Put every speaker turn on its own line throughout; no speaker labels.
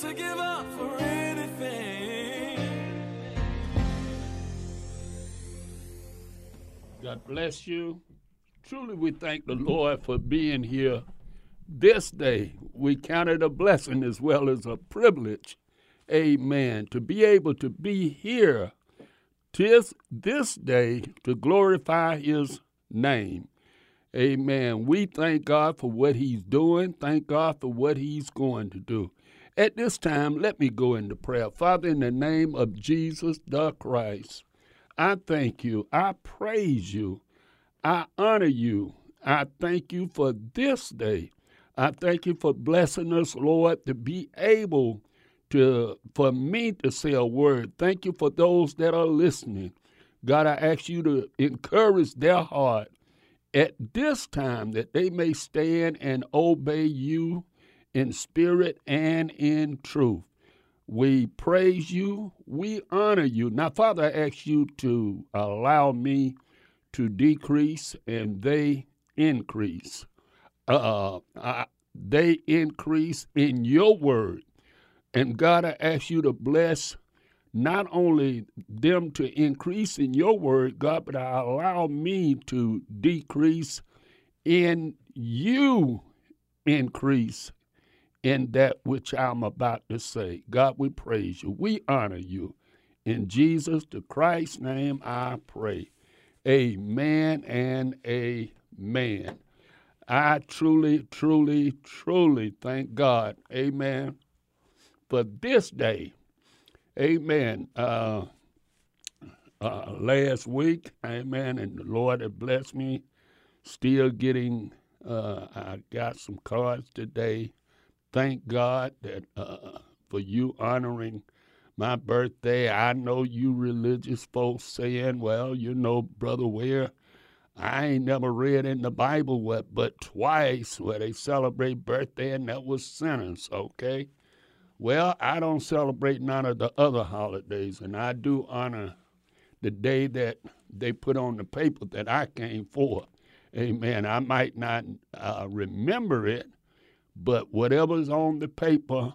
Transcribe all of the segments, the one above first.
to give up for anything.
God bless you. Truly, we thank the Lord for being here this day. We count it a blessing as well as a privilege. Amen. To be able to be here tis this day to glorify his name. Amen. We thank God for what he's doing. Thank God for what he's going to do. At this time, let me go into prayer. Father, in the name of Jesus the Christ, I thank you. I praise you. I honor you. I thank you for this day. I thank you for blessing us, Lord, to be able to for me to say a word. Thank you for those that are listening. God, I ask you to encourage their heart at this time that they may stand and obey you in spirit and in truth. We praise you. We honor you. Now, Father, I ask you to allow me to decrease and they increase. Uh, I, they increase in your word. And God, I ask you to bless not only them to increase in your word, God, but I allow me to decrease in you increase in that which I'm about to say. God, we praise you. We honor you. In Jesus the Christ's name I pray. Amen and amen. I truly, truly, truly thank God. Amen for this day. Amen. Uh, uh, last week, amen, and the Lord had blessed me. Still getting, uh, I got some cards today. Thank God that uh, for you honoring my birthday. I know you religious folks saying, well, you know, Brother Ware, I ain't never read in the Bible what but twice where they celebrate birthday and that was sinners, okay? Well, I don't celebrate none of the other holidays, and I do honor the day that they put on the paper that I came for. Amen. I might not uh, remember it, but whatever's on the paper,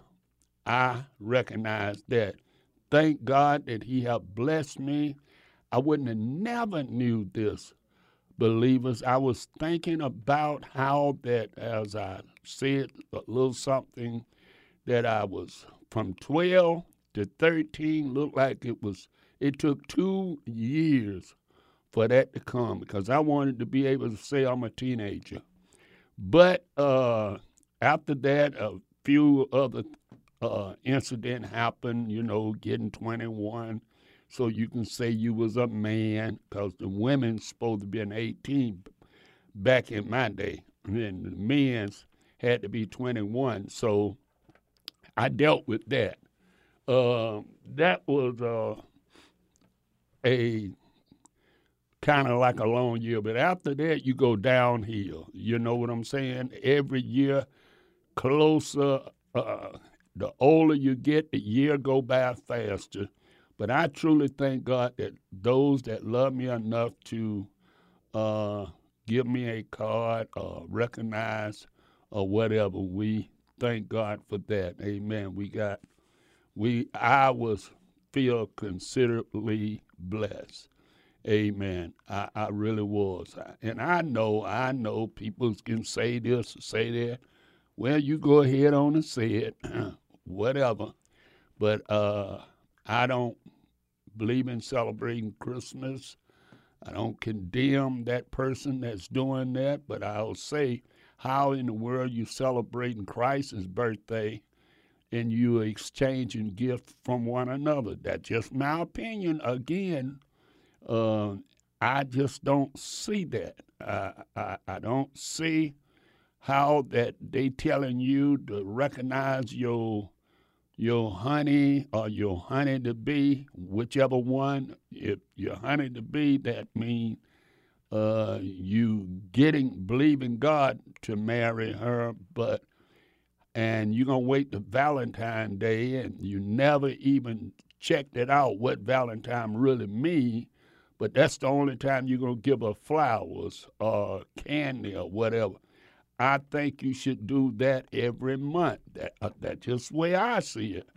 I recognize that. Thank God that He have blessed me. I wouldn't have never knew this, believers. I was thinking about how that, as I said a little something that I was from 12 to 13 looked like it was it took 2 years for that to come because I wanted to be able to say I'm a teenager. But uh, after that a few other uh, incident happened, you know, getting 21 so you can say you was a man because the women's supposed to be an 18 back in my day and the men's had to be 21 so I dealt with that. Uh, that was uh, a kind of like a long year, but after that, you go downhill. You know what I'm saying? Every year, closer. Uh, the older you get, the year go by faster. But I truly thank God that those that love me enough to uh, give me a card or recognize or whatever, we thank God for that. Amen. We got we I was feel considerably blessed. Amen. I, I really was. And I know, I know people can say this say that. Well, you go ahead on and say it, whatever. But uh, I don't believe in celebrating Christmas. I don't condemn that person that's doing that, but I'll say, how in the world you celebrating Christ's birthday and you exchanging gifts from one another? That's just my opinion. Again, uh, I just don't see that. I, I, I don't see how that they telling you to recognize your your honey or your honey to be, whichever one. If your honey to be, that means uh, you getting believing God to marry her, but and you're gonna wait to Valentine Day, and you never even checked it out what Valentine really mean. But that's the only time you're gonna give her flowers or candy or whatever. I think you should do that every month. That, uh, that's just the way I see it.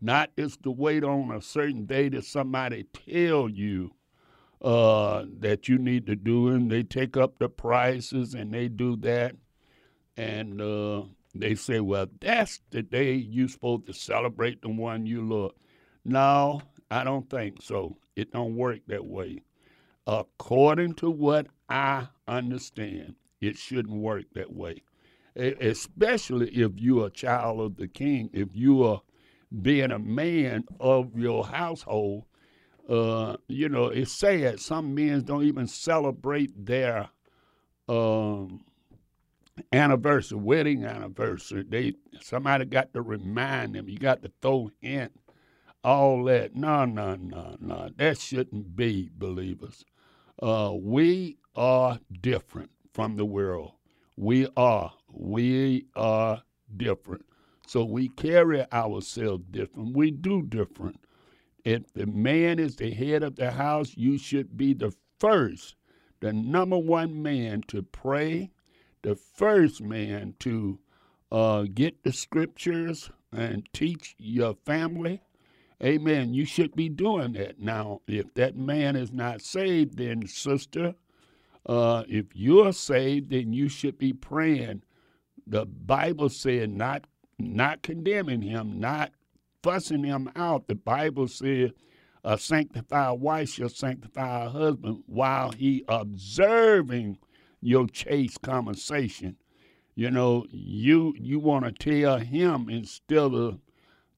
Not just to wait on a certain day that somebody tell you uh, that you need to do, and they take up the prices and they do that, and uh, they say, "Well, that's the day you're supposed to celebrate the one you love." No, I don't think so. It don't work that way. According to what I understand, it shouldn't work that way. Especially if you're a child of the king, if you are being a man of your household, uh, you know, it's sad some men don't even celebrate their um, anniversary, wedding anniversary. They somebody got to remind them. You got to throw in all that. No, no, no, no. That shouldn't be believers. Uh, we are different from the world. We are. We are different. So we carry ourselves different. We do different. If the man is the head of the house, you should be the first, the number one man to pray, the first man to uh, get the scriptures and teach your family. Amen. You should be doing that. Now, if that man is not saved, then, sister, uh, if you're saved, then you should be praying. The Bible said not not condemning him, not fussing him out. The Bible said a sanctified wife shall sanctify her husband while he observing your chaste conversation. You know, you you want to tell him instead of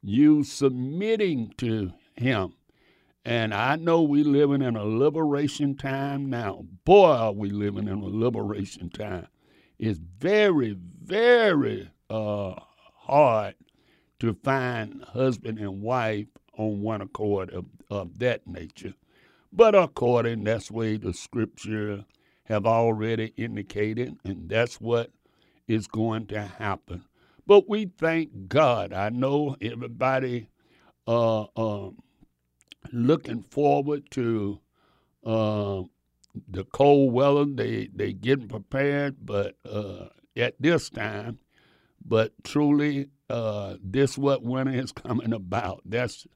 you submitting to him. And I know we living in a liberation time now. Boy, are we living in a liberation time. It's very, very uh, hard to find husband and wife on one accord of, of that nature. But according, that's way the scripture have already indicated, and that's what is going to happen. But we thank God. I know everybody uh, uh, looking forward to uh, the cold weather. They they getting prepared, but uh, at this time, but truly, uh, this what winter is coming about. That's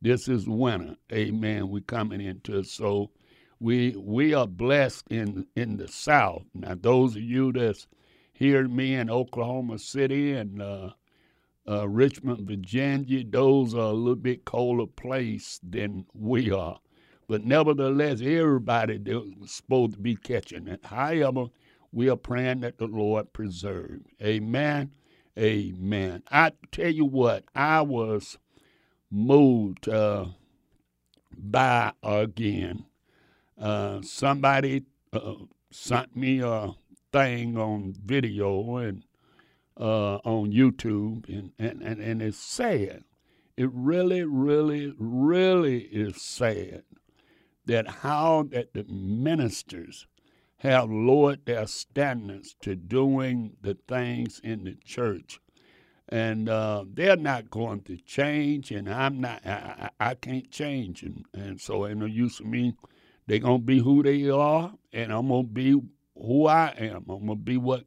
this is winter. Amen. We're coming into so we we are blessed in in the South. Now, those of you that's hear me in Oklahoma City and uh, Richmond, Virginia, those are a little bit colder place than we are. But nevertheless, everybody is supposed to be catching it. However, we are praying that the Lord preserve. Amen. Amen. I tell you what, I was moved uh, by again. Uh, somebody uh, sent me a thing on video and uh, on YouTube, and, and, and, and it's sad. It really, really, really is sad that how that the ministers have lowered their standards to doing the things in the church. And uh, they're not going to change, and I'm not, I, I, can't change and, And so, ain't no use of me. They're to be who they are, and I'm to be who I am. I'm to be what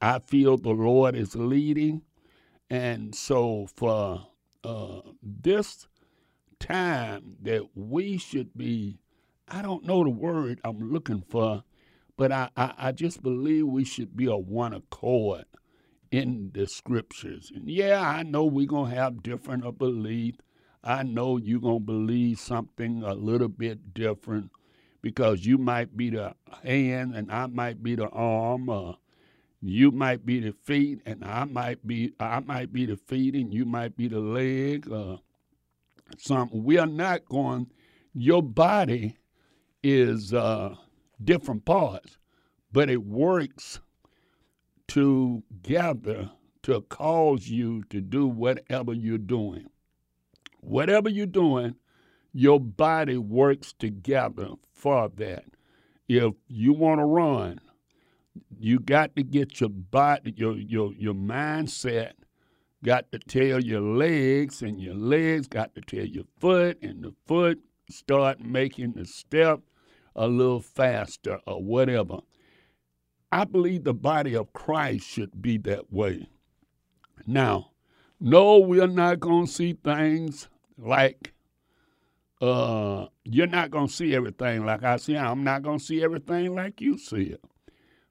I feel the Lord is leading. And so, for uh, this time that we should be, I don't know the word I'm looking for, but I, I, I just believe we should be a one accord in the scriptures. And yeah, I know we're going to have different belief. I know you're going to believe something a little bit different because you might be the hand and I might be the arm. Uh, you might be the feet and I might be I might be the feet and you might be the leg. Uh, something. We are not going. Your body is uh, different parts, but it works together to cause you to do whatever you're doing. Whatever you're doing, your body works together for that. If you want to run, you got to get your body, your your your mindset got to tell your legs, and your legs got to tell your foot, and the foot start making the step a little faster or whatever. I believe the body of Christ should be that way. Now, no, we're not going to see things like uh, you're not going to see everything like I see. I'm not going to see everything like you see it.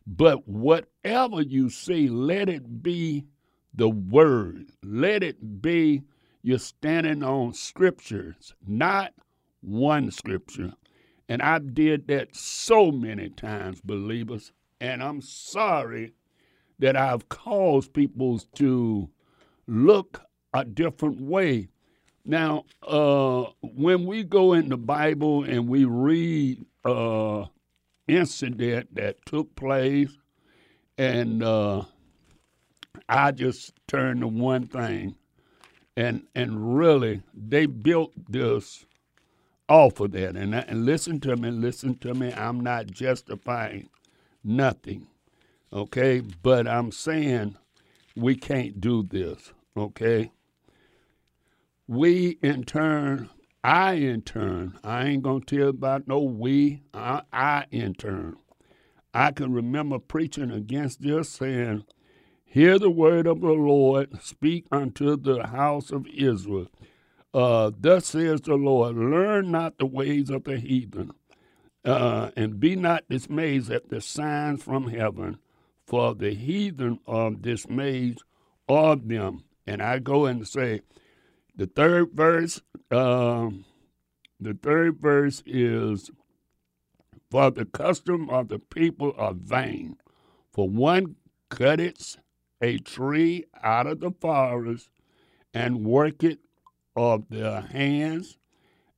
But whatever you see, let it be the word. Let it be you're standing on scriptures, not one scripture. And I did that so many times, believers. And I'm sorry that I've caused people to look a different way. Now, uh, when we go in the Bible and we read uh, incident that took place, and uh, I just turned to one thing, and and really they built this off of that. And, and listen to me, listen to me. I'm not justifying nothing, okay? But I'm saying we can't do this, okay? We in turn, I in turn, I ain't gonna tell about no we, I, I in turn. I can remember preaching against this, saying, Hear the word of the Lord, speak unto the house of Israel. Uh, Thus says the Lord, learn not the ways of the heathen, uh, and be not dismayed at the signs from heaven, for the heathen are dismayed of them. And I go and say, the third verse, uh, the third verse is, for the custom of the people are vain. For one cutteth a tree out of the forest and work it of their hands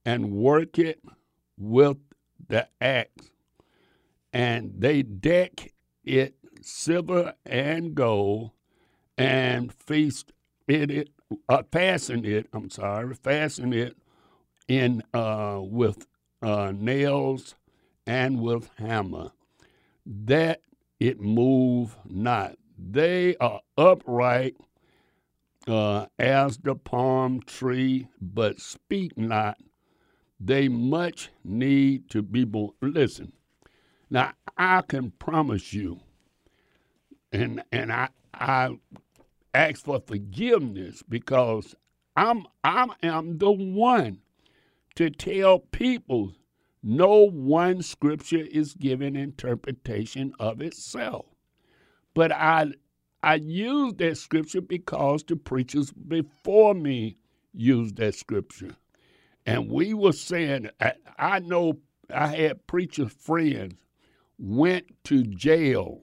and work it with the axe. And they deck it silver and gold and feast it, uh, fasten it, I'm sorry, fasten it in uh, with uh, nails and with hammer, that it move not. They are upright uh, as the palm tree, but speak not. They much need to be born. Listen, now I can promise you, and and I I ask for forgiveness because I'm I am the one to tell people no one scripture is given interpretation of itself. But I I use that scripture because the preachers before me used that scripture. And we were saying, I, I know I had preacher friends went to jail,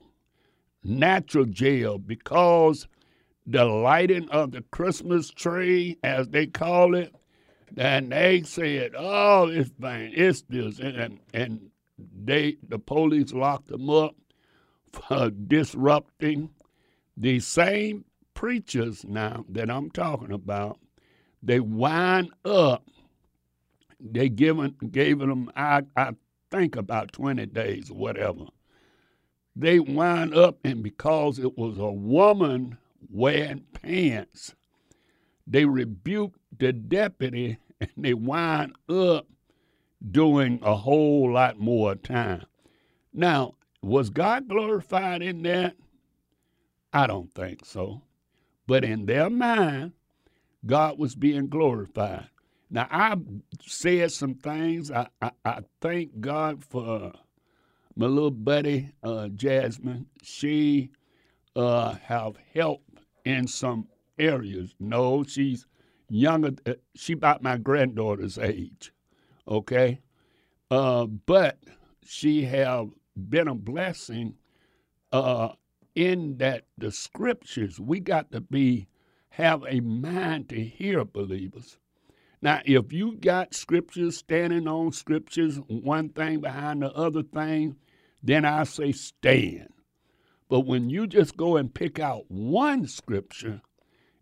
natural jail, because the lighting of the Christmas tree, as they call it, and they said, "Oh, it's vain, it's this," and and they the police locked them up for disrupting these same preachers now that I'm talking about, they wind up, they given giving them I, I think about 20 days or whatever. They wind up and because it was a woman wearing pants, they rebuked the deputy and they wind up doing a whole lot more time. Now, was God glorified in that? I don't think so. But in their mind, God was being glorified. Now, I said some things. I, I, I thank God for my little buddy, uh, Jasmine. She uh, have helped in some areas. No, she's younger. Uh, she about my granddaughter's age, okay. Uh, but she have been a blessing uh, in that the scriptures we got to be have a mind to hear believers. Now, if you got scriptures standing on scriptures, one thing behind the other thing, then I say stand. But when you just go and pick out one scripture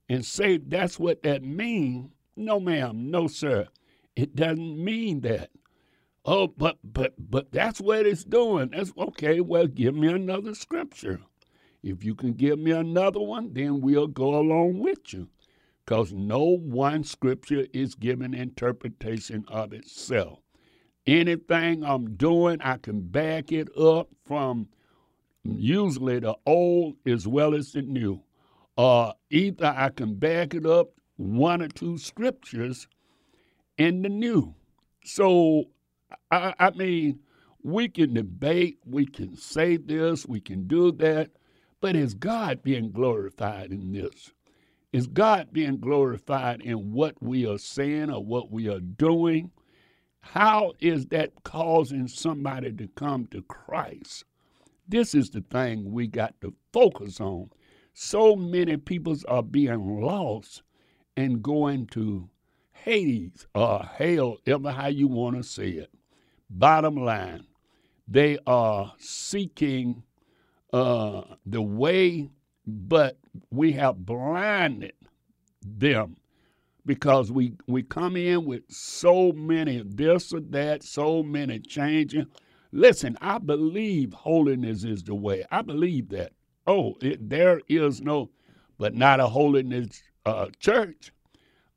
and say that's what that means, no, ma'am, no, sir, it doesn't mean that. Oh, but but but that's what it's doing. That's okay. Well, give me another scripture. If you can give me another one, then we'll go along with you. Because no one scripture is given interpretation of itself. Anything I'm doing, I can back it up from usually the old as well as the new. Uh, either I can back it up one or two scriptures in the new. So, I, I mean, we can debate, we can say this, we can do that, but is God being glorified in this? Is God being glorified in what we are saying or what we are doing? How is that causing somebody to come to Christ? This is the thing we got to focus on. So many peoples are being lost and going to Hades or hell, ever how you want to say it. Bottom line, they are seeking uh, the way, but we have blinded them because we, we come in with so many this or that, so many changing. Listen, I believe holiness is the way. I believe that. Oh, it, there is no, but not a holiness uh, church.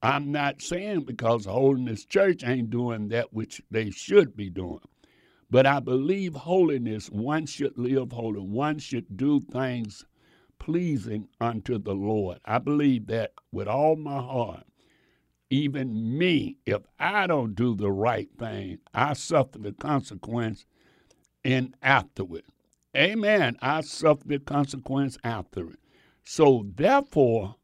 I'm not saying because holiness church ain't doing that which they should be doing. But I believe holiness, one should live holy, one should do things pleasing unto the Lord. I believe that with all my heart. Even me, if I don't do the right thing, I suffer the consequence in afterward. Amen. I suffer the consequence after it. So therefore,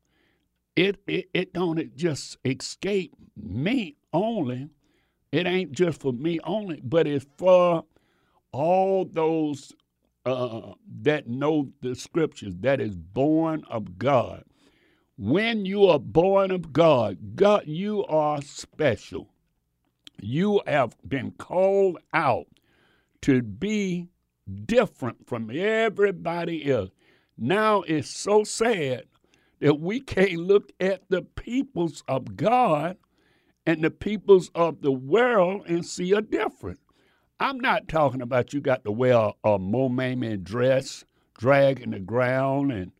it, it, it don't just escape me only, it ain't just for me only, but it's for all those uh, that know the scriptures, that is born of God. When you are born of God, God, you are special. You have been called out to be different from everybody else. Now it's so sad that we can't look at the peoples of God and the peoples of the world and see a difference. I'm not talking about you got to wear a, a dress, dragging the ground and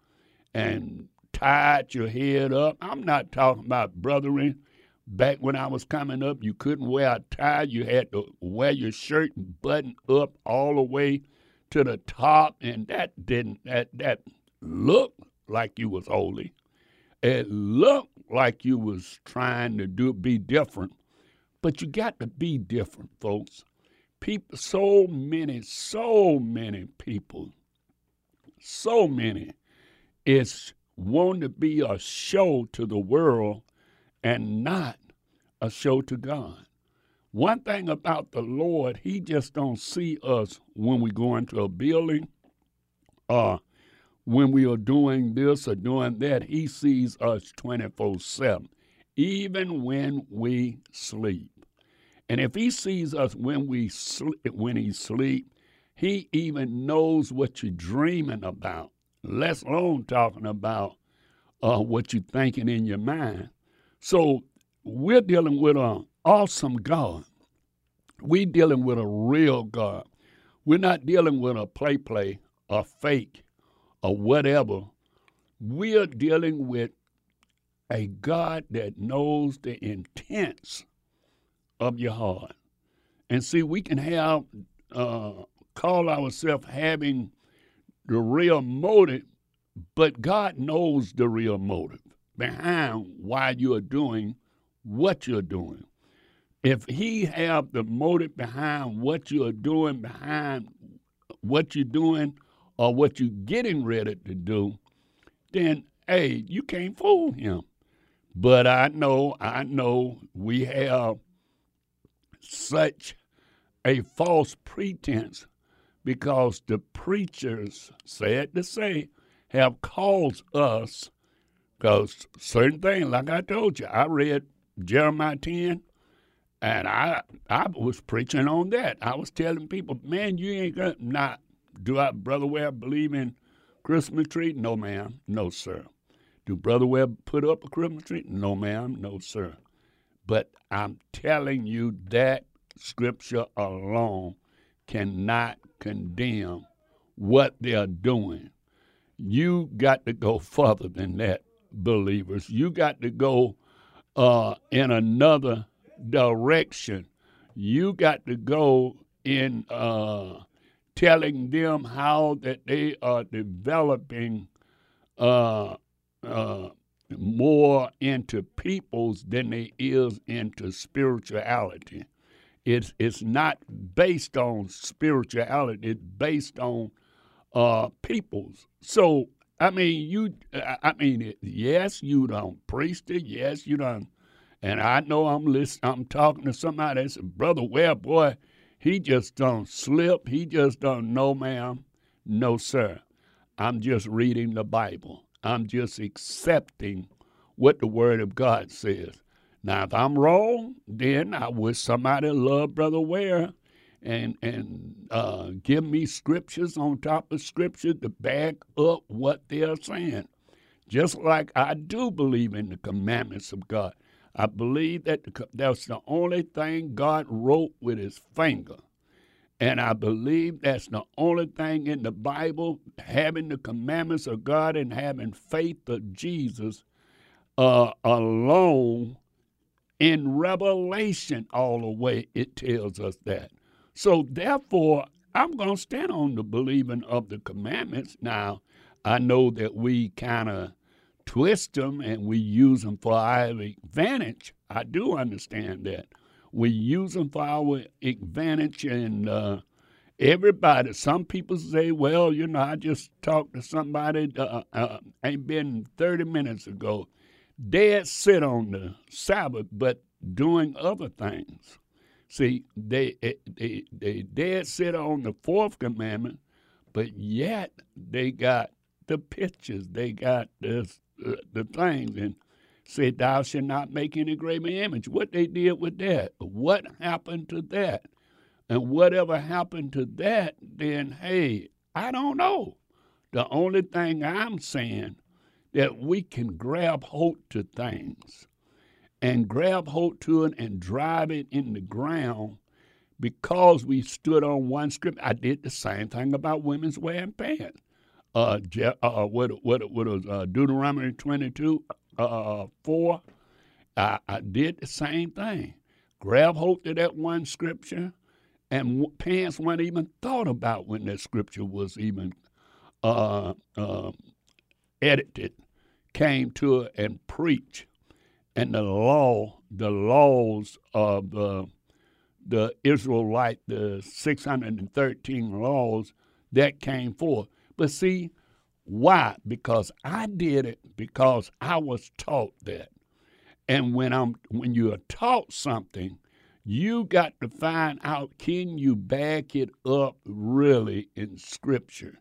and tied your head up. I'm not talking about brothering. Back when I was coming up, you couldn't wear a tie. You had to wear your shirt buttoned up all the way to the top, and that didn't that that looked like you was holy. It looked like you was trying to do be different, but you got to be different, folks. People, so many, so many people, so many, is want to be a show to the world and not a show to God. One thing about the Lord, He just don't see us when we go into a building or when we are doing this or doing that. He sees us 24 7, even when we sleep. And if He sees us when we sleep, when He sleep, He even knows what you're dreaming about, let alone talking about uh, what you're thinking in your mind. So we're dealing with an awesome God. We're dealing with a real God. We're not dealing with a play play, a fake, or whatever. We're dealing with a God that knows the intents of your heart. And see, we can have uh, call ourselves having the real motive, but God knows the real motive behind why you're doing what you're doing. If He have the motive behind what you're doing, behind what you're doing, or what you're getting ready to do, then hey, you can't fool Him But I know, I know we have such a false pretense because the preachers, sad to say, have caused us, because certain things, like I told you, I read Jeremiah 10, and I I was preaching on that. I was telling people, man, you ain't gonna not do I Brother Ware believe in Christmas tree? No, ma'am. No, sir. Do Brother Ware put up a Christmas tree? No, ma'am. No, sir. But I'm telling you that scripture alone cannot condemn what they're doing. You got to go further than that, believers. You got to go uh, in another direction. You got to go in uh, telling them how that they are developing uh, uh, more into peoples than they is into spirituality. It's it's not based on spirituality. It's based on uh, peoples. So I mean, you. I mean, yes, you don't preach it. Yes, you don't. And I know I'm listening. I'm talking to somebody that said, "Brother Ware, boy, he just don't slip. He just don't know, ma'am. No, sir. I'm just reading the Bible. I'm just accepting what the Word of God says. Now, if I'm wrong, then I wish somebody loved Brother Ware and and uh, give me scriptures on top of scripture to back up what they're saying. Just like I do believe in the commandments of God. I believe that the, that's the only thing God wrote with his finger. And I believe that's the only thing in the Bible, having the commandments of God and having faith of Jesus uh, alone in Revelation, all the way, it tells us that. So, therefore, I'm going to stand on the believing of the commandments. Now, I know that we kind of twist them and we use them for our advantage. I do understand that. We use them for our advantage, and uh, everybody, some people say, well, you know, I just talked to somebody, uh, uh, ain't been 30 minutes ago dead sit on the Sabbath, but doing other things. See, they eh, they they dead sit on the fourth commandment, but yet they got the pictures, they got the uh, the things, and said, "Thou shalt not make any graven image." What they did with that? What happened to that? And whatever happened to that, then hey, I don't know. The only thing I'm saying that we can grab hold to things and grab hold to it and drive it in the ground because we stood on one script. I did the same thing about women's wearing pants. Uh, uh, what, what, what was uh, Deuteronomy 22, uh, 4? I, I did the same thing. Grab hold to that one scripture, and pants weren't even thought about when that scripture was even uh, uh, edited, came to it and preached. And the law, the laws of the, the Israelite, the 613 laws that came forth. But see, why? Because I did it because I was taught that. And when I'm when you are taught something, you got to find out can you back it up really in scripture.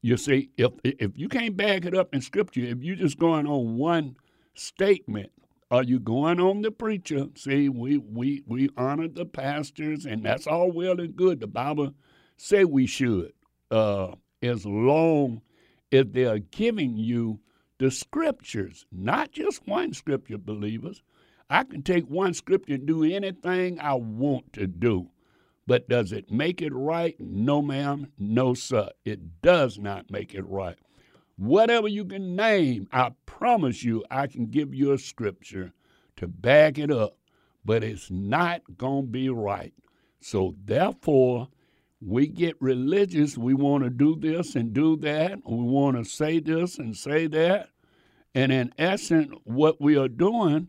You see, if if you can't back it up in scripture, if you're just going on one statement, are you going on the preacher? See, we we we honor the pastors, and that's all well and good. The Bible say we should, uh, as long as they are giving you the scriptures, not just one scripture, believers. I can take one scripture and do anything I want to do. But does it make it right? No, ma'am. No, sir. It does not make it right. Whatever you can name, I promise you, I can give you a scripture to back it up, but it's not going to be right. So, therefore, we get religious. We want to do this and do that. We want to say this and say that. And in essence, what we are doing,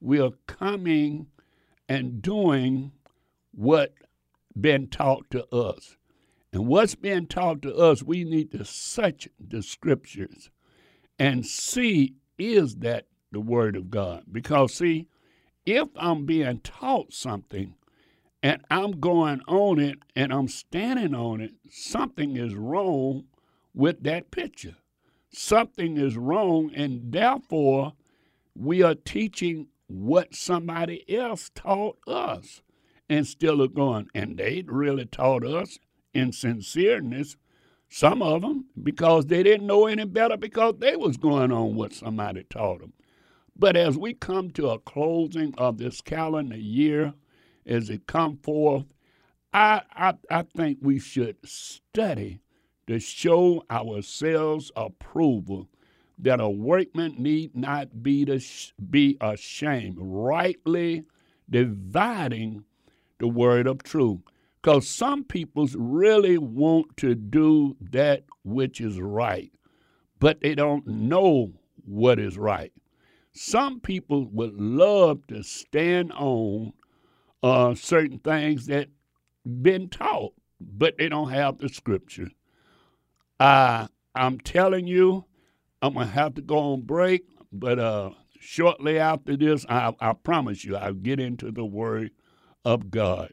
we are coming and doing what been taught to us. And what's being taught to us, we need to search the scriptures and see is that the Word of God. Because, see, if I'm being taught something and I'm going on it and I'm standing on it, something is wrong with that picture. Something is wrong, and therefore we are teaching what somebody else taught us and still are going. And they really taught us in sincereness, some of them, because they didn't know any better because they was going on what somebody taught them. But as we come to a closing of this calendar year, as it come forth, I, I, I think we should study to show ourselves approval that a workman need not be, to sh- be ashamed, rightly dividing the word of truth. Because some people really want to do that which is right, but they don't know what is right. Some people would love to stand on uh, certain things that been taught, but they don't have the scripture. Uh, I'm telling you, I'm gonna have to go on break, but uh, shortly after this, I, I promise you, I'll get into the Word of God.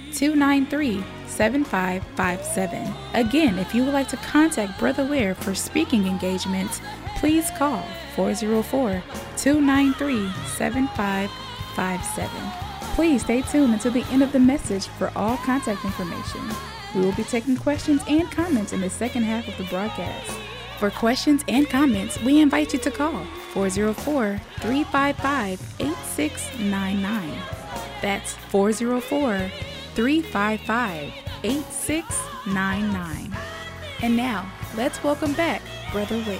293 7557. Again, if you would like to contact Brother Ware for speaking engagements, please call 404 293 7557. Please stay tuned until the end of the message for all contact information. We will be taking questions and comments in the second half of the broadcast. For questions and comments, we invite you to call 404 355 8699. That's 404 355 8699. And now, let's welcome back Brother Ware.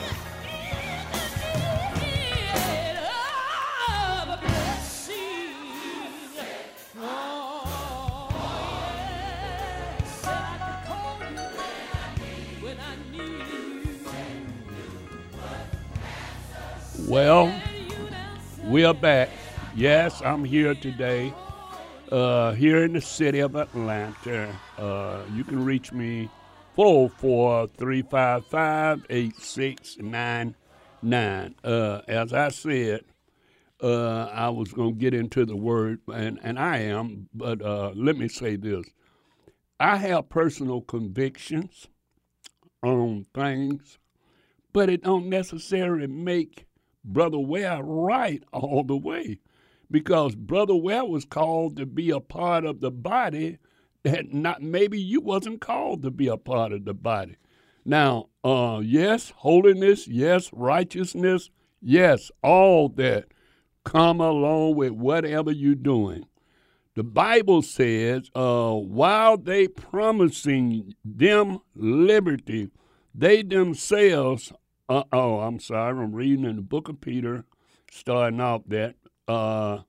Well, we are back. Yes, I'm here today, uh, here in the city of Atlanta. Uh, you can reach me 404 355 8699. Uh, As I said, uh, I was going to get into the word, and, and I am, but uh, let me say this. I have personal convictions on things, but it don't necessarily make Brother Ware right all the way because Brother Ware was called to be a part of the body that not maybe you wasn't called to be a part of the body. Now, uh, yes, holiness, yes, righteousness, yes, all that come along with whatever you're doing. The Bible says, uh, while they promising them liberty, they themselves uh oh, I'm sorry. I'm reading in the book of Peter, starting off that uh,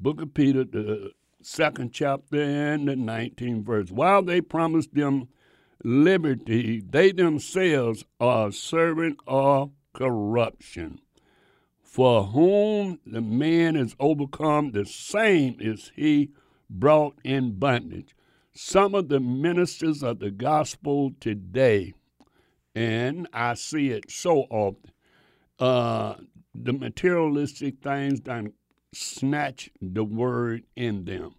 book of Peter, the second chapter and the 19th verse. While they promised them liberty, they themselves are servant of corruption. For whom the man is overcome, the same is he brought in bondage. Some of the ministers of the gospel today and I see it so often. Uh, the materialistic things done snatch the word in them.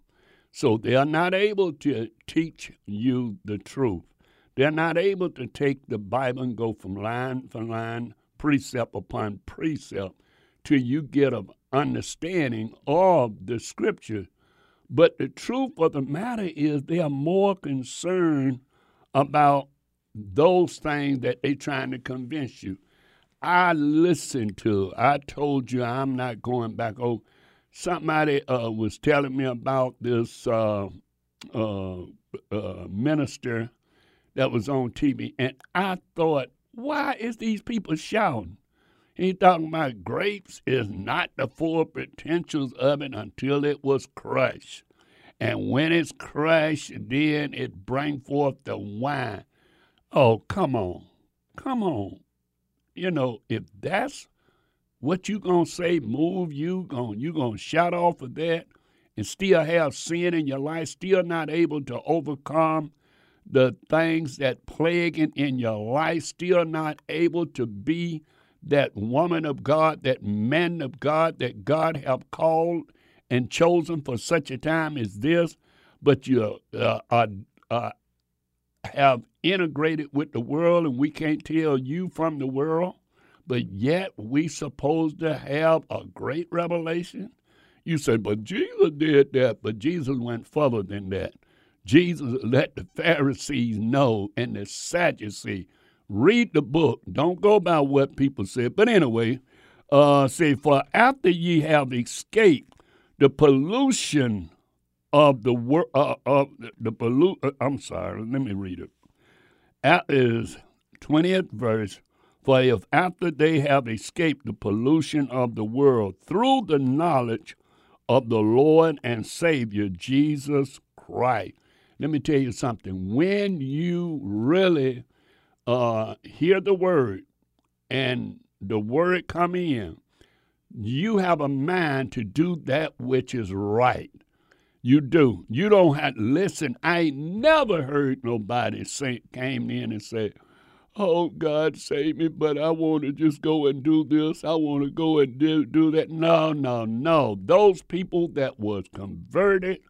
So they are not able to teach you the truth. They're not able to take the Bible and go from line for line, precept upon precept, till you get an understanding of the scripture. But the truth of the matter is they are more concerned about those things that they're trying to convince you. I listened to. I told you I'm not going back. Oh, somebody uh, was telling me about this uh, uh, uh minister that was on TV, and I thought, why is these people shouting? He talking about grapes is not the full potentials of it until it was crushed. And when it's crushed, then it bring forth the wine. Oh, come on. Come on. You know, if that's what you gonna say, move you going you gonna shout off of that and still have sin in your life, still not able to overcome the things that plague in, your life, still not able to be that woman of God, that man of God that God have called and chosen for such a time as this, but you uh, uh, uh, have integrated with the world and we can't tell you from the world, but yet we supposed to have a great revelation. You say, but Jesus did that, but Jesus went further than that. Jesus let the Pharisees know and the Sadducees read the book. Don't go by what people said. But anyway, uh, say, for after ye have escaped the pollution of the world, uh, of the pollute. Uh, I'm sorry. Let me read it. That is twentieth verse. For if after they have escaped the pollution of the world through the knowledge of the Lord and Savior Jesus Christ, let me tell you something. When you really uh, hear the word and the word come in, you have a mind to do that which is right. You do. You don't have to listen. I ain't never heard nobody say came in and said, Oh God save me, but I want to just go and do this. I want to go and do, do that. No, no, no. Those people that was converted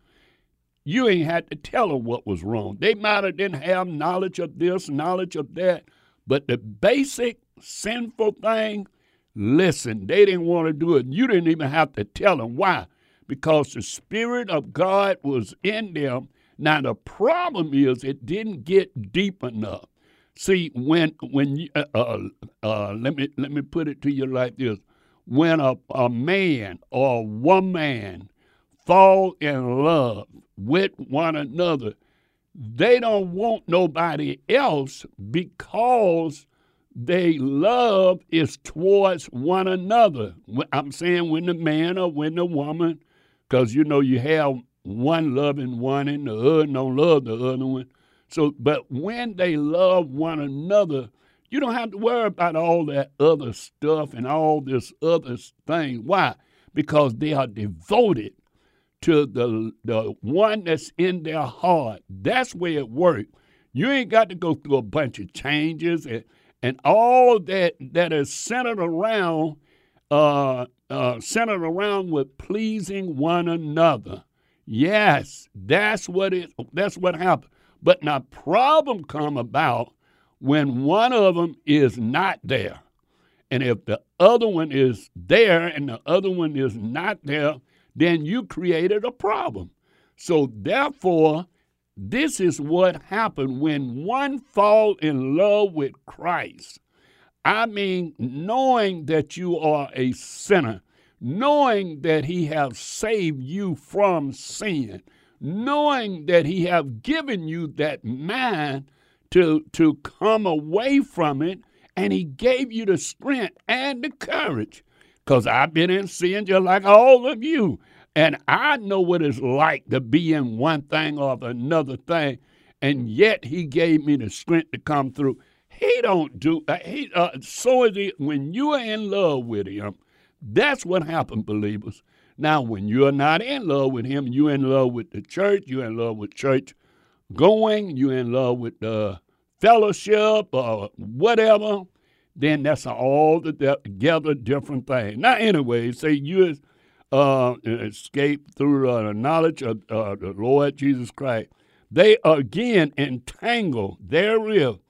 you ain't had to tell them what was wrong. They might have didn't have knowledge of this, knowledge of that, but the basic sinful thing, listen, they didn't want to do it. You didn't even have to tell them why, because the Spirit of God was in them. Now the problem is it didn't get deep enough. See, when when uh, uh, uh, let me let me put it to you like this: when a, a man or a woman fall in love with one another. They don't want nobody else because they love is towards one another. I'm saying when the man or when the woman, because you know you have one loving one and the other don't love the other one. So, but when they love one another, you don't have to worry about all that other stuff and all this other thing. Why? Because they are devoted to the, the one that's in their heart. That's where it works. You ain't got to go through a bunch of changes and, and all that that is centered around uh, uh, centered around with pleasing one another. Yes, that's what it. That's what happened. But now problem come about when one of them is not there, and if the other one is there and the other one is not there, then you created a problem. So therefore, this is what happened when one fall in love with Christ. I mean, knowing that you are a sinner, knowing that he has saved you from sin, knowing that he have given you that mind to, to come away from it, and he gave you the strength and the courage because I've been in sin just like all of you. And I know what it's like to be in one thing or another thing. And yet he gave me the strength to come through. He don't do uh, he uh, so is it when you are in love with him. That's what happened, believers. Now, when you're not in love with him, you're in love with the church, you're in love with church going, you're in love with the fellowship or whatever, then that's all together different thing. Now, anyway, say you uh, escape through uh, the knowledge of uh, the Lord Jesus Christ. They again entangle their therewith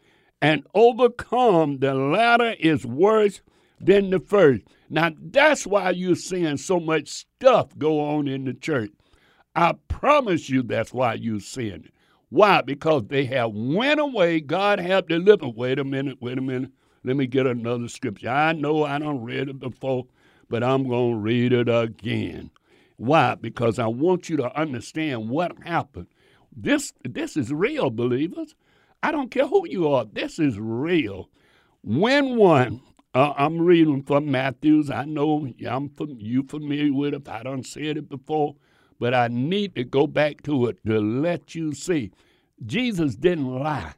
and overcome. The latter is worse than the first. Now, that's why you're seeing so much stuff go on in the church. I promise you that's why you're seeing it. Why? Because they have went away. God have delivered. Wait a minute, wait a minute. Let me get another scripture. I know I don't read it before, but I'm going to read it again. Why? Because I want you to understand what happened. This, this is real, believers. I don't care who you are. This is real. When one, Uh, I'm reading from Matthews. I know I'm from, you familiar with it. I don't said it before, but I need to go back to it to let you see. Jesus didn't lie.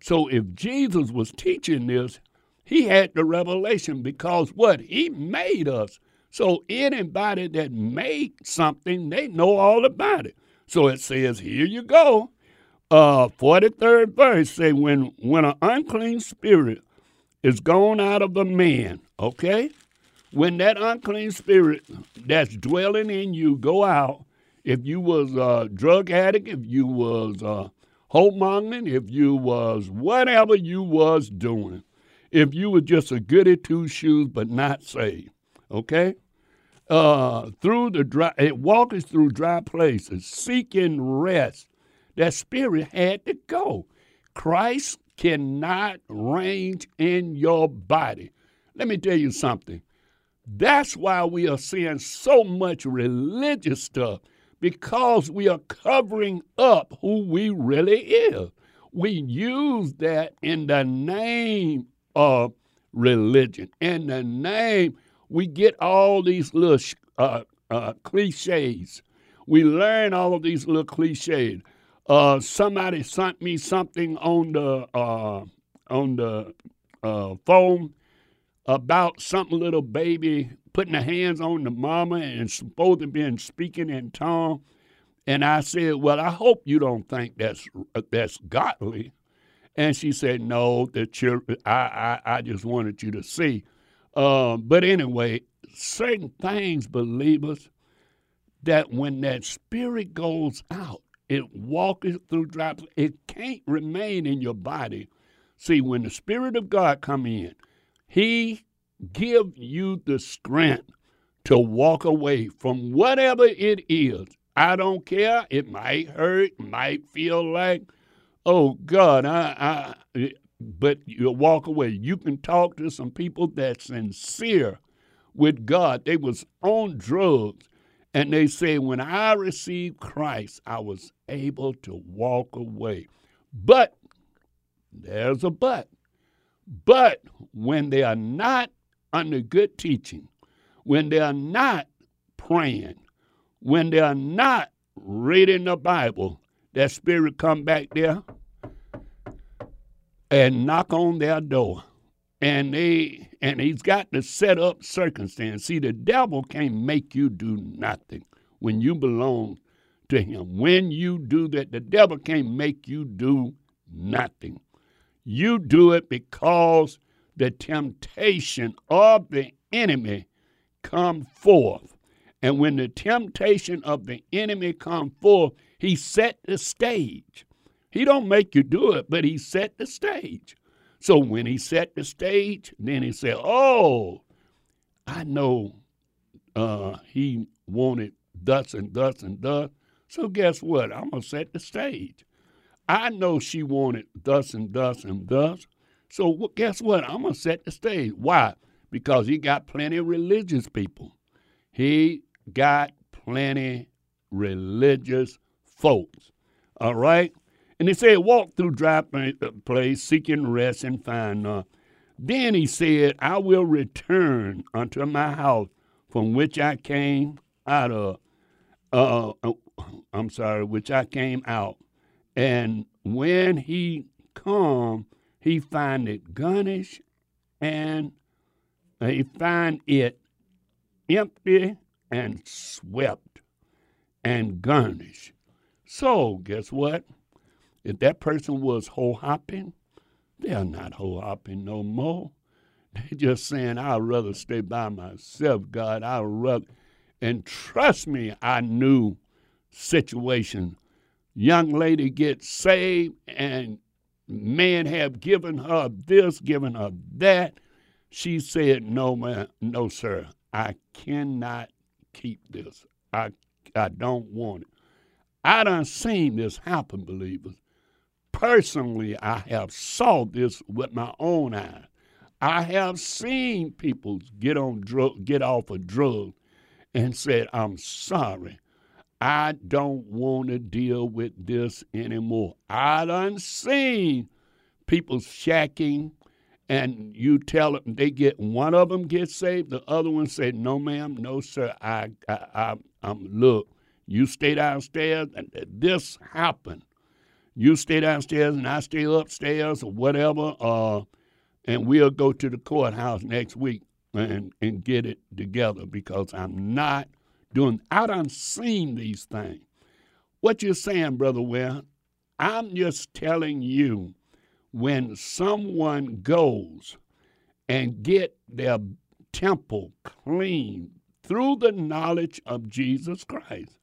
So if Jesus was teaching this, he had the revelation because what? He made us. So anybody that made something, they know all about it. So it says, here you go. Uh, 43rd verse say, when, when an unclean spirit is gone out of a man, okay? When that unclean spirit that's dwelling in you go out, if you was a drug addict, if you was a homongering, if you was whatever you was doing, if you were just a goody two shoes but not saved, okay? uh, through the dry, it walks through dry places, seeking rest. That spirit had to go. Christ cannot range in your body. Let me tell you something. That's why we are seeing so much religious stuff because we are covering up who we really is. We use that in the name of religion, in the name we get all these little uh, uh, cliches. We learn all of these little cliches. Uh, somebody sent me something on the uh, on the uh, phone about some little baby putting their hands on the mama and supposed to be speaking in tongue. And I said, "Well, I hope you don't think that's that's godly." And she said, "No, the children. I, I I just wanted you to see." Uh, but anyway, certain things, believers, that when that spirit goes out, it walks through dry It can't remain in your body. See, when the Spirit of God come in, He give you the strength to walk away from whatever it is. I don't care. It might hurt, might feel like, oh God, I, I but you walk away. You can talk to some people that's sincere with God. They was on drugs. And they say, when I received Christ, I was able to walk away. But, there's a but. But when they are not under good teaching, when they are not praying, when they are not reading the Bible, that spirit come back there and knock on their door. And they and he's got to set up circumstance. See, the devil can't make you do nothing when you belong to him. When you do that, the devil can't make you do nothing. You do it because the temptation of the enemy come forth. And when the temptation of the enemy come forth, he set the stage. He don't make you do it, but he set the stage. So when he set the stage, then he said, "Oh, I know uh, he wanted thus and thus and thus. So guess what? I'm gonna set the stage. I know she wanted thus and thus and thus. So guess what? I'm gonna set the stage. Why? Because he got plenty of religious people. He got plenty religious folks. All right. And he said, Walk through dry uh, place, seeking rest and find none. Then he said, I will return unto my house from which I came out of. Uh, uh, I'm sorry, which I came out. And when he come, he find it garnished and he find it empty and swept and garnished. So guess what? If that person was ho hopping, they're not ho hopping no more. They're just saying, I'd rather stay by myself, God. I'd rather. And trust me, I knew situation. Young lady gets saved, and man have given her this, given her that. She said, No, man, no, sir. I cannot keep this. I I don't want it. I done seen this happen, believers personally, I have saw this with my own eyes. I have seen people get on drug, get off of drug, and said, "I'm sorry, I don't want to deal with this anymore." I done seen people shacking and you tell them they get one of them gets saved, the other one say, "No, ma'am, no, sir. I, I, I I'm look. You stay downstairs, and this happened. You stay downstairs, and I stay upstairs, or whatever. Uh, and we'll go to the courthouse next week and and get it together because I'm not doing. I done seen these things. What you're saying, brother? Well, I'm just telling you when someone goes and get their temple clean through the knowledge of Jesus Christ,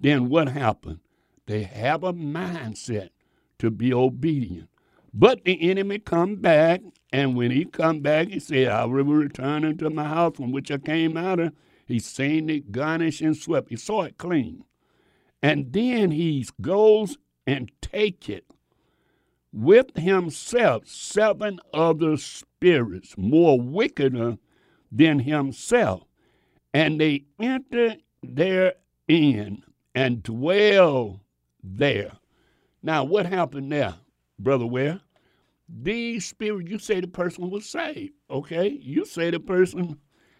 then what happened? They have a mindset to be obedient. But the enemy come back, and when he come back, he said, I will return into my house from which I came out of. He seen it garnished and swept. He saw it clean. And then he goes and take it with himself seven other spirits more wickeder than himself, and they enter therein and dwell there. Now, what happened there, Brother Ware? These spirit, you say the person was saved, okay? You say the person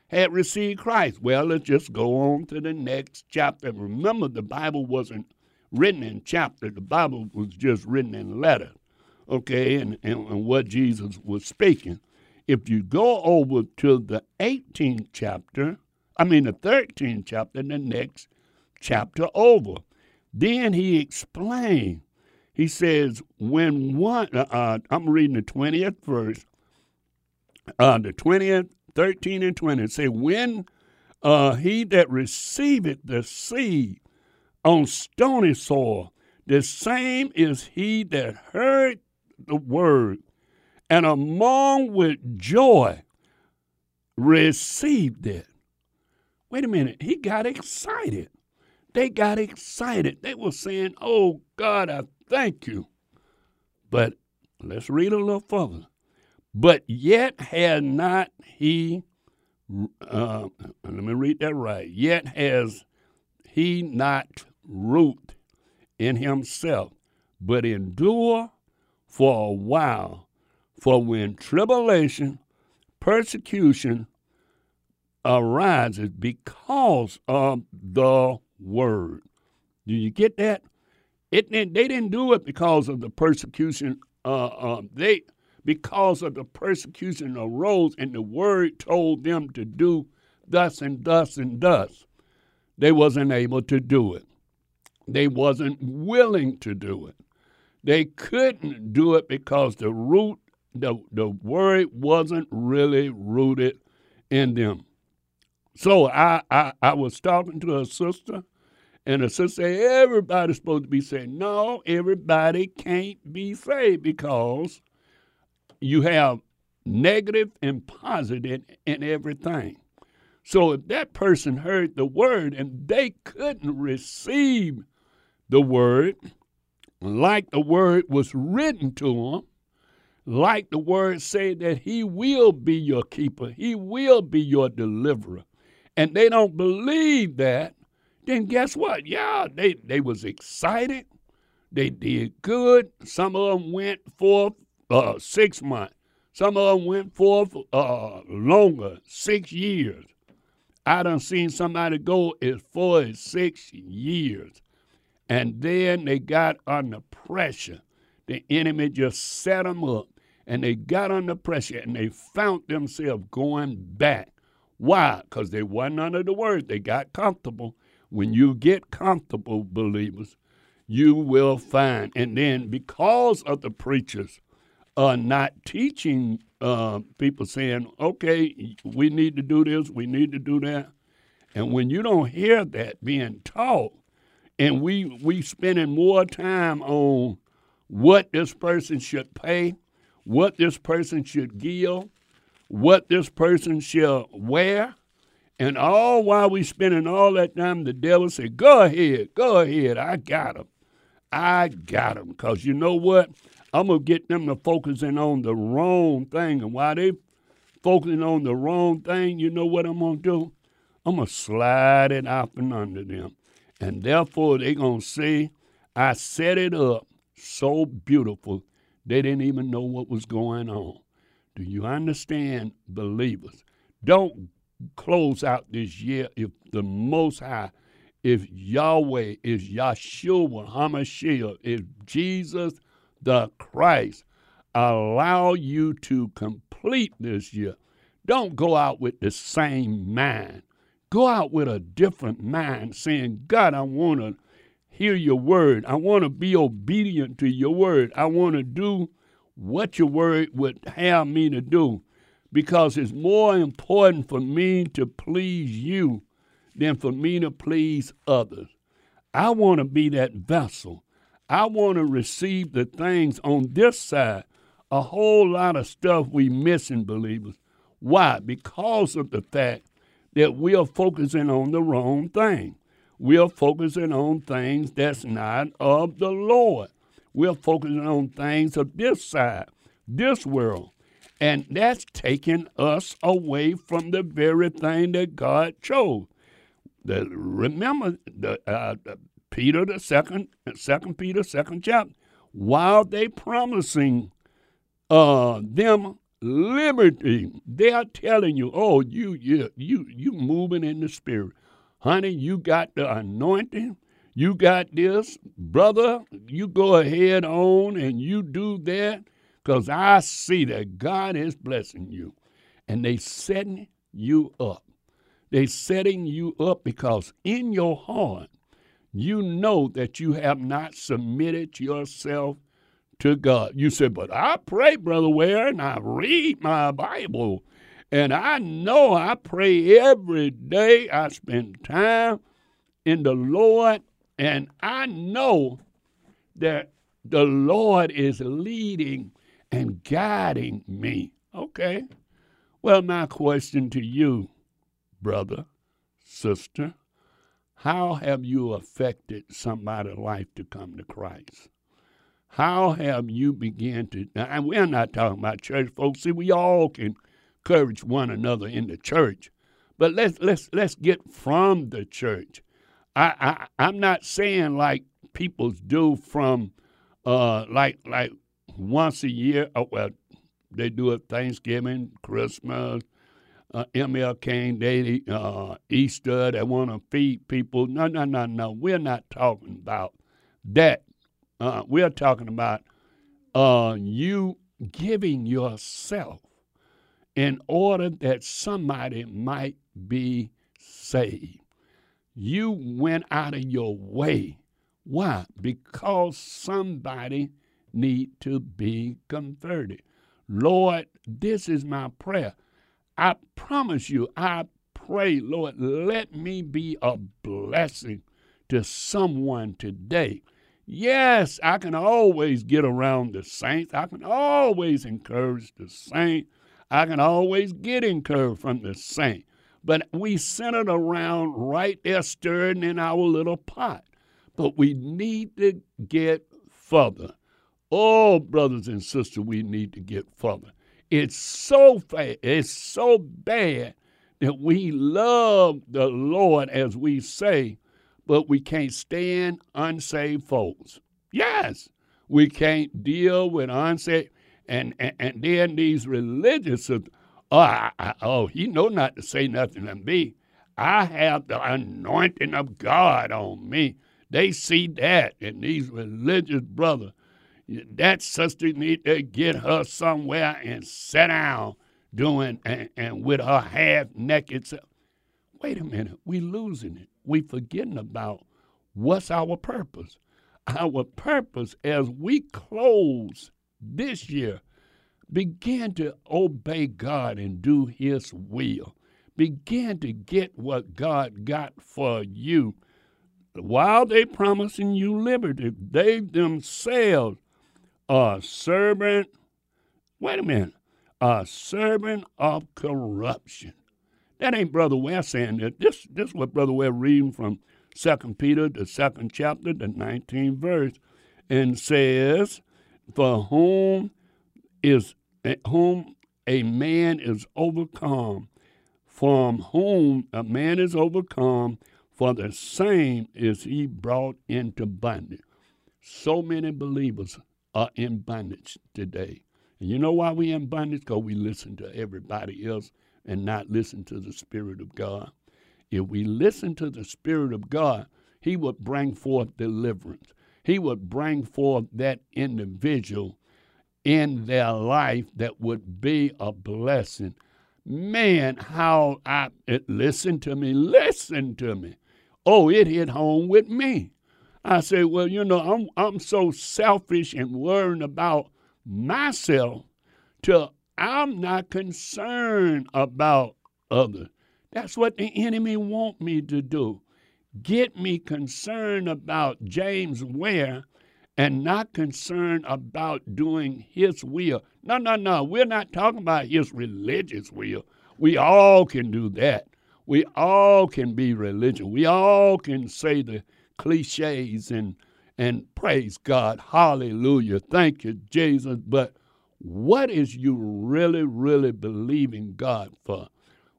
had received Christ. Well, let's just go on to the next chapter. Remember, the Bible wasn't written in chapter, the Bible was just written in letter okay, and, and, and what Jesus was speaking. If you go over to the 18th chapter, I mean the 13th chapter, the next chapter over, then he explained. He says, when one, uh, uh I'm reading the 20th verse, uh, the 20th, 13 and 20, say, when uh, he that receiveth the seed on stony soil, the same is he that heard the word, and among with joy received it. Wait a minute, he got excited. They got excited. They were saying, Oh God, I thank you. But let's read a little further. But yet had not he, uh, let me read that right, yet has he not root in himself, but endure for a while. For when tribulation, persecution arises because of the word. Do you get that? It, they didn't do it because of the persecution. Uh, uh, they because of the persecution arose, and the word told them to do thus and thus and thus. They wasn't able to do it. They wasn't willing to do it. They couldn't do it because the root, the, the word wasn't really rooted in them. So I, I, I was talking to a sister, and the sister said, everybody's supposed to be saved. No, everybody can't be saved because you have negative and positive in everything. So if that person heard the word and they couldn't receive the word, like the word was written to them, like the word say that he will be your keeper, he will be your deliverer, and they don't believe that, then guess what? Yeah, they, they was excited. They did good. Some of them went for uh, six months. Some of them went for uh, longer, six years. I done seen somebody go as far as six years. And then they got under pressure. The enemy just set them up, and they got under pressure, and they found themselves going back. Why? Because they wasn't under the word. They got comfortable. When you get comfortable, believers, you will find. And then because of the preachers uh, not teaching uh, people saying, okay, we need to do this, we need to do that. And when you don't hear that being taught, and we we spending more time on what this person should pay, what this person should give, what this person shall wear, and all while we spending all that time, the devil said, "Go ahead, go ahead, I got him, I got him," because you know what? I'm gonna get them to focusing on the wrong thing, and while they focusing on the wrong thing, you know what I'm gonna do? I'm gonna slide it out from under them. And therefore, they're going to say, I set it up so beautiful, they didn't even know what was going on. Do you understand, believers? Don't close out this year if the Most High, if Yahweh is Yahshua HaMashiach, if Jesus the Christ allow you to complete this year, don't go out with the same mind. Go out with a different mind, saying, God, I want to hear your word. I want to be obedient to your word. I want to do what your word would have me to do because it's more important for me to please you than for me to please others. I want to be that vessel. I want to receive the things on this side. A whole lot of stuff we missing, believers. Why? Because of the fact that we are focusing on the wrong thing. We are focusing on things that's not of the Lord. We're focusing on things of this side, this world. And that's taking us away from the very thing that God chose. The, remember the, uh, Peter the second, second Peter second chapter. While they promising uh, them liberty, they are telling you, "Oh, you you you you moving in the spirit, honey. You got the anointing. You got this, brother. You go ahead on and you do that." Because I see that God is blessing you. And they setting you up. They setting you up because in your heart, you know that you have not submitted yourself to God. You said, but I pray, Brother Ware, and I read my Bible. And I know I pray every day. I spend time in the Lord. And I know that the Lord is leading and guiding me. Okay. Well, my question to you, brother, sister, how have you affected somebody's life to come to Christ? How have you begun to, and we're not talking about church folks. See, we all can encourage one another in the church, but let's let's let's get from the church. I, I I'm not saying like people do from uh like like once a year. Oh, well, they do it Thanksgiving, Christmas, uh, MLK Day, uh, Easter. They want to feed people. No, no, no, no. We're not talking about that. Uh, we're talking about uh, you giving yourself in order that somebody might be saved. You went out of your way. Why? Because somebody need to be converted. Lord, this is my prayer. I promise you, I pray, Lord, let me be a blessing to someone today. Yes, I can always get around the saints. I can always encourage the saint. I can always get encouraged from the saint. But we centered around right there stirring in our little pot. But we need to get further. Oh, brothers and sisters, we need to get further. It's so fa- it's so bad that we love the Lord as we say, but we can't stand unsaved folks. Yes, we can't deal with unsaved, and and, and then these religious, oh, I, I, oh, he know not to say nothing to me. I have the anointing of God on me. They see that, and these religious brothers that sister need to get her somewhere and sit down doing and, and with her half naked self. Wait a minute, we losing it. We forgetting about what's our purpose. Our purpose as we close this year, begin to obey God and do His will. Begin to get what God got for you. While they promising you liberty, they themselves a servant, wait a minute, a servant of corruption. That ain't Brother Ware saying that. This, this is what Brother Ware reading from Second Peter, the second chapter, the 19th verse, and says, For whom is whom a man is overcome, from whom a man is overcome, for the same is he brought into bondage. So many believers are in bondage today. And you know why we in bondage? Because we listen to everybody else and not listen to the Spirit of God. If we listen to the Spirit of God, He would bring forth deliverance. He would bring forth that individual in their life that would be a blessing. Man, how I it, listen to me, listen to me. Oh, it hit home with me. I say, well, you know, I'm I'm so selfish and worrying about myself till I'm not concerned about others. That's what the enemy want me to do. Get me concerned about James Ware and not concerned about doing his will. No, no, no. We're not talking about his religious will. We all can do that. We all can be religious. We all can say the cliches and and praise God. Hallelujah. Thank you, Jesus. But what is you really, really believing God for?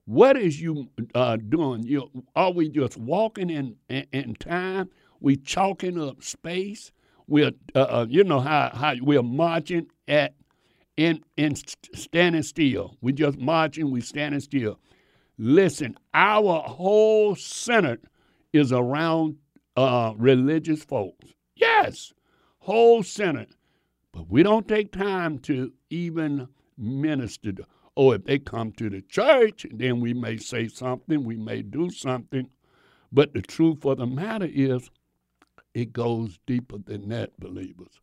What is you uh, doing? You are we just walking in, in, in time? We chalking up space. We're uh, uh, you know how how we're marching at in in standing still. We just marching. We standing still. Listen, our whole center is around uh, religious folks. Yes, whole Senate. But we don't take time to even minister. To, oh, if they come to the church, then we may say something, we may do something. But the truth of the matter is, it goes deeper than that, believers.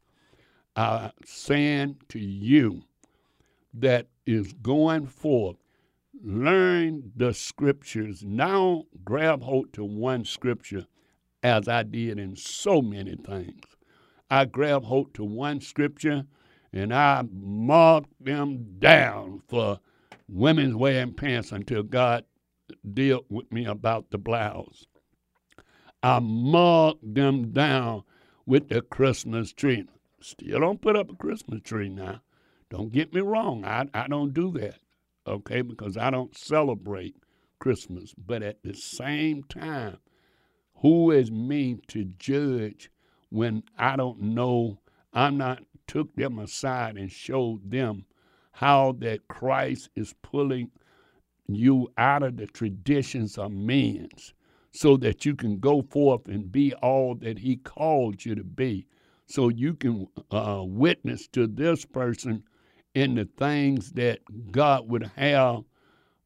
I'm saying to you that is going forth, learn the scriptures. Now grab hold to one scripture as I did in so many things. I grab hold to one scripture and I marked them down for women's wearing pants until God dealt with me about the blouse. I marked them down with the Christmas tree. Still don't put up a Christmas tree now. Don't get me wrong. I, I don't do that, okay, because I don't celebrate Christmas. But at the same time, who is me to judge when I don't know? I'm not took them aside and showed them how that Christ is pulling you out of the traditions of men's so that you can go forth and be all that he called you to be so you can uh, witness to this person in the things that God would have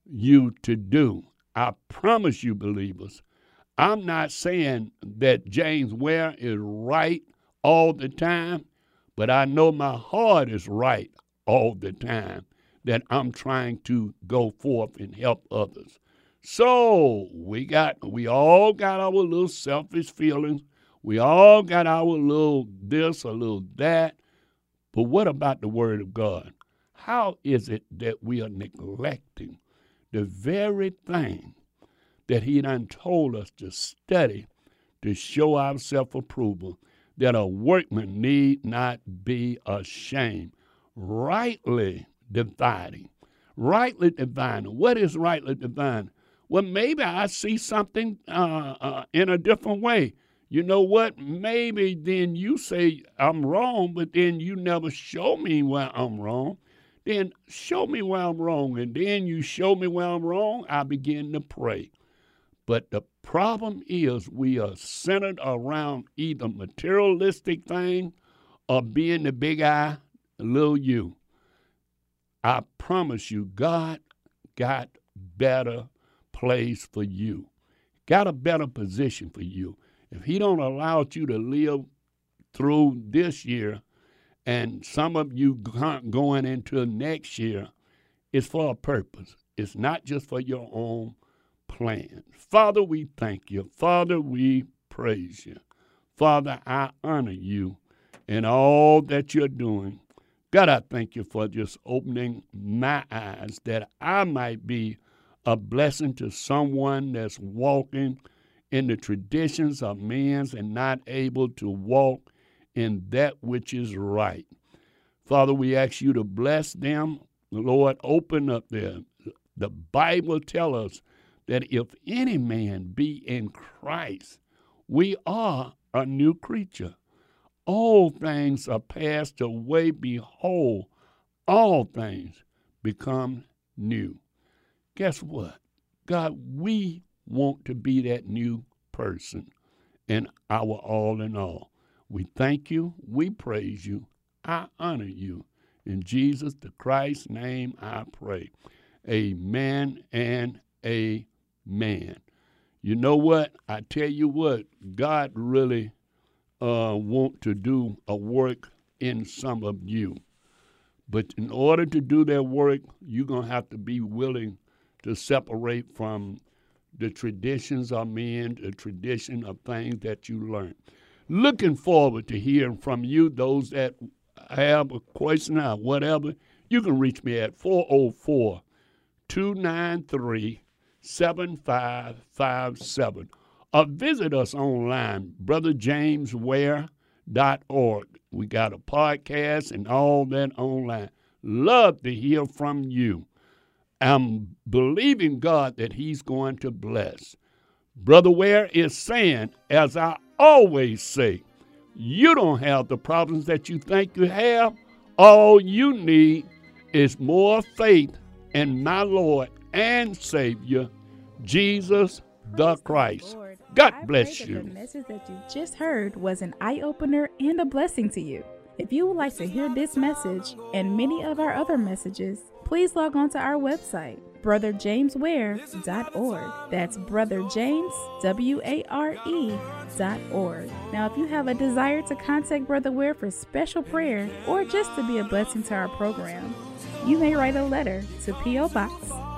you to do. I promise you, believers, I'm not saying that James Ware is right all the time, but I know my heart is right all the time that I'm trying to go forth and help others. So we got we all got our little selfish feelings. We all got our little this, a little that. But what about the word of God? How is it that we are neglecting the very thing that he done told us to study to show our self-approval, that a workman need not be ashamed, rightly dividing. Rightly dividing. What is rightly dividing? Well, maybe I see something uh, uh, in a different way. You know what? Maybe then you say I'm wrong, but then you never show me where I'm wrong. Then show me where I'm wrong. And then you show me where I'm wrong, I begin to pray. But the problem is we are centered around either materialistic thing or being the big I, little you. I promise you, God got better place for you. Got a better position for you. If he don't allow you to live through this year and some of you going into next year, it's for a purpose. It's not just for your own plans. Father, we thank you. Father, we praise you. Father, I honor you in all that you're doing. God, I thank you for just opening my eyes that I might be a blessing to someone that's walking in the traditions of men's and not able to walk in that which is right. Father, we ask you to bless them. Lord, open up their the Bible tell us that if any man be in Christ, we are a new creature. All things are passed away. Behold, all things become new. Guess what? God, we want to be that new person and our all in all. We thank you, we praise you, I honor you. In Jesus the Christ's name I pray. Amen and amen. You know what? I tell you what, God really uh, want to do a work in some of you. But in order to do that work, you're going to have to be willing to separate from the traditions of men, the tradition of things that you learn. Looking forward to hearing from you, those that have a question or whatever. You can reach me at 404 293 7557 or uh, visit us online, brotherjamesware.org. We got a podcast and all that online. Love to hear from you. I'm believing God that He's going to bless. Brother Ware is saying, as I always say, you don't have the problems that you think you have. All you need is more faith in my Lord and Savior, Jesus the Christ. God bless you.
The message that you just heard was an eye opener and a blessing to you. If you would like to hear this message and many of our other messages, please log on to our website, brotherjamesware.org. That's brotherjamesware.org. Now, if you have a desire to contact Brother Ware for special prayer or just to be a blessing to our program, you may write a letter to P.O. Box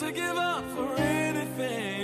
to give up for anything.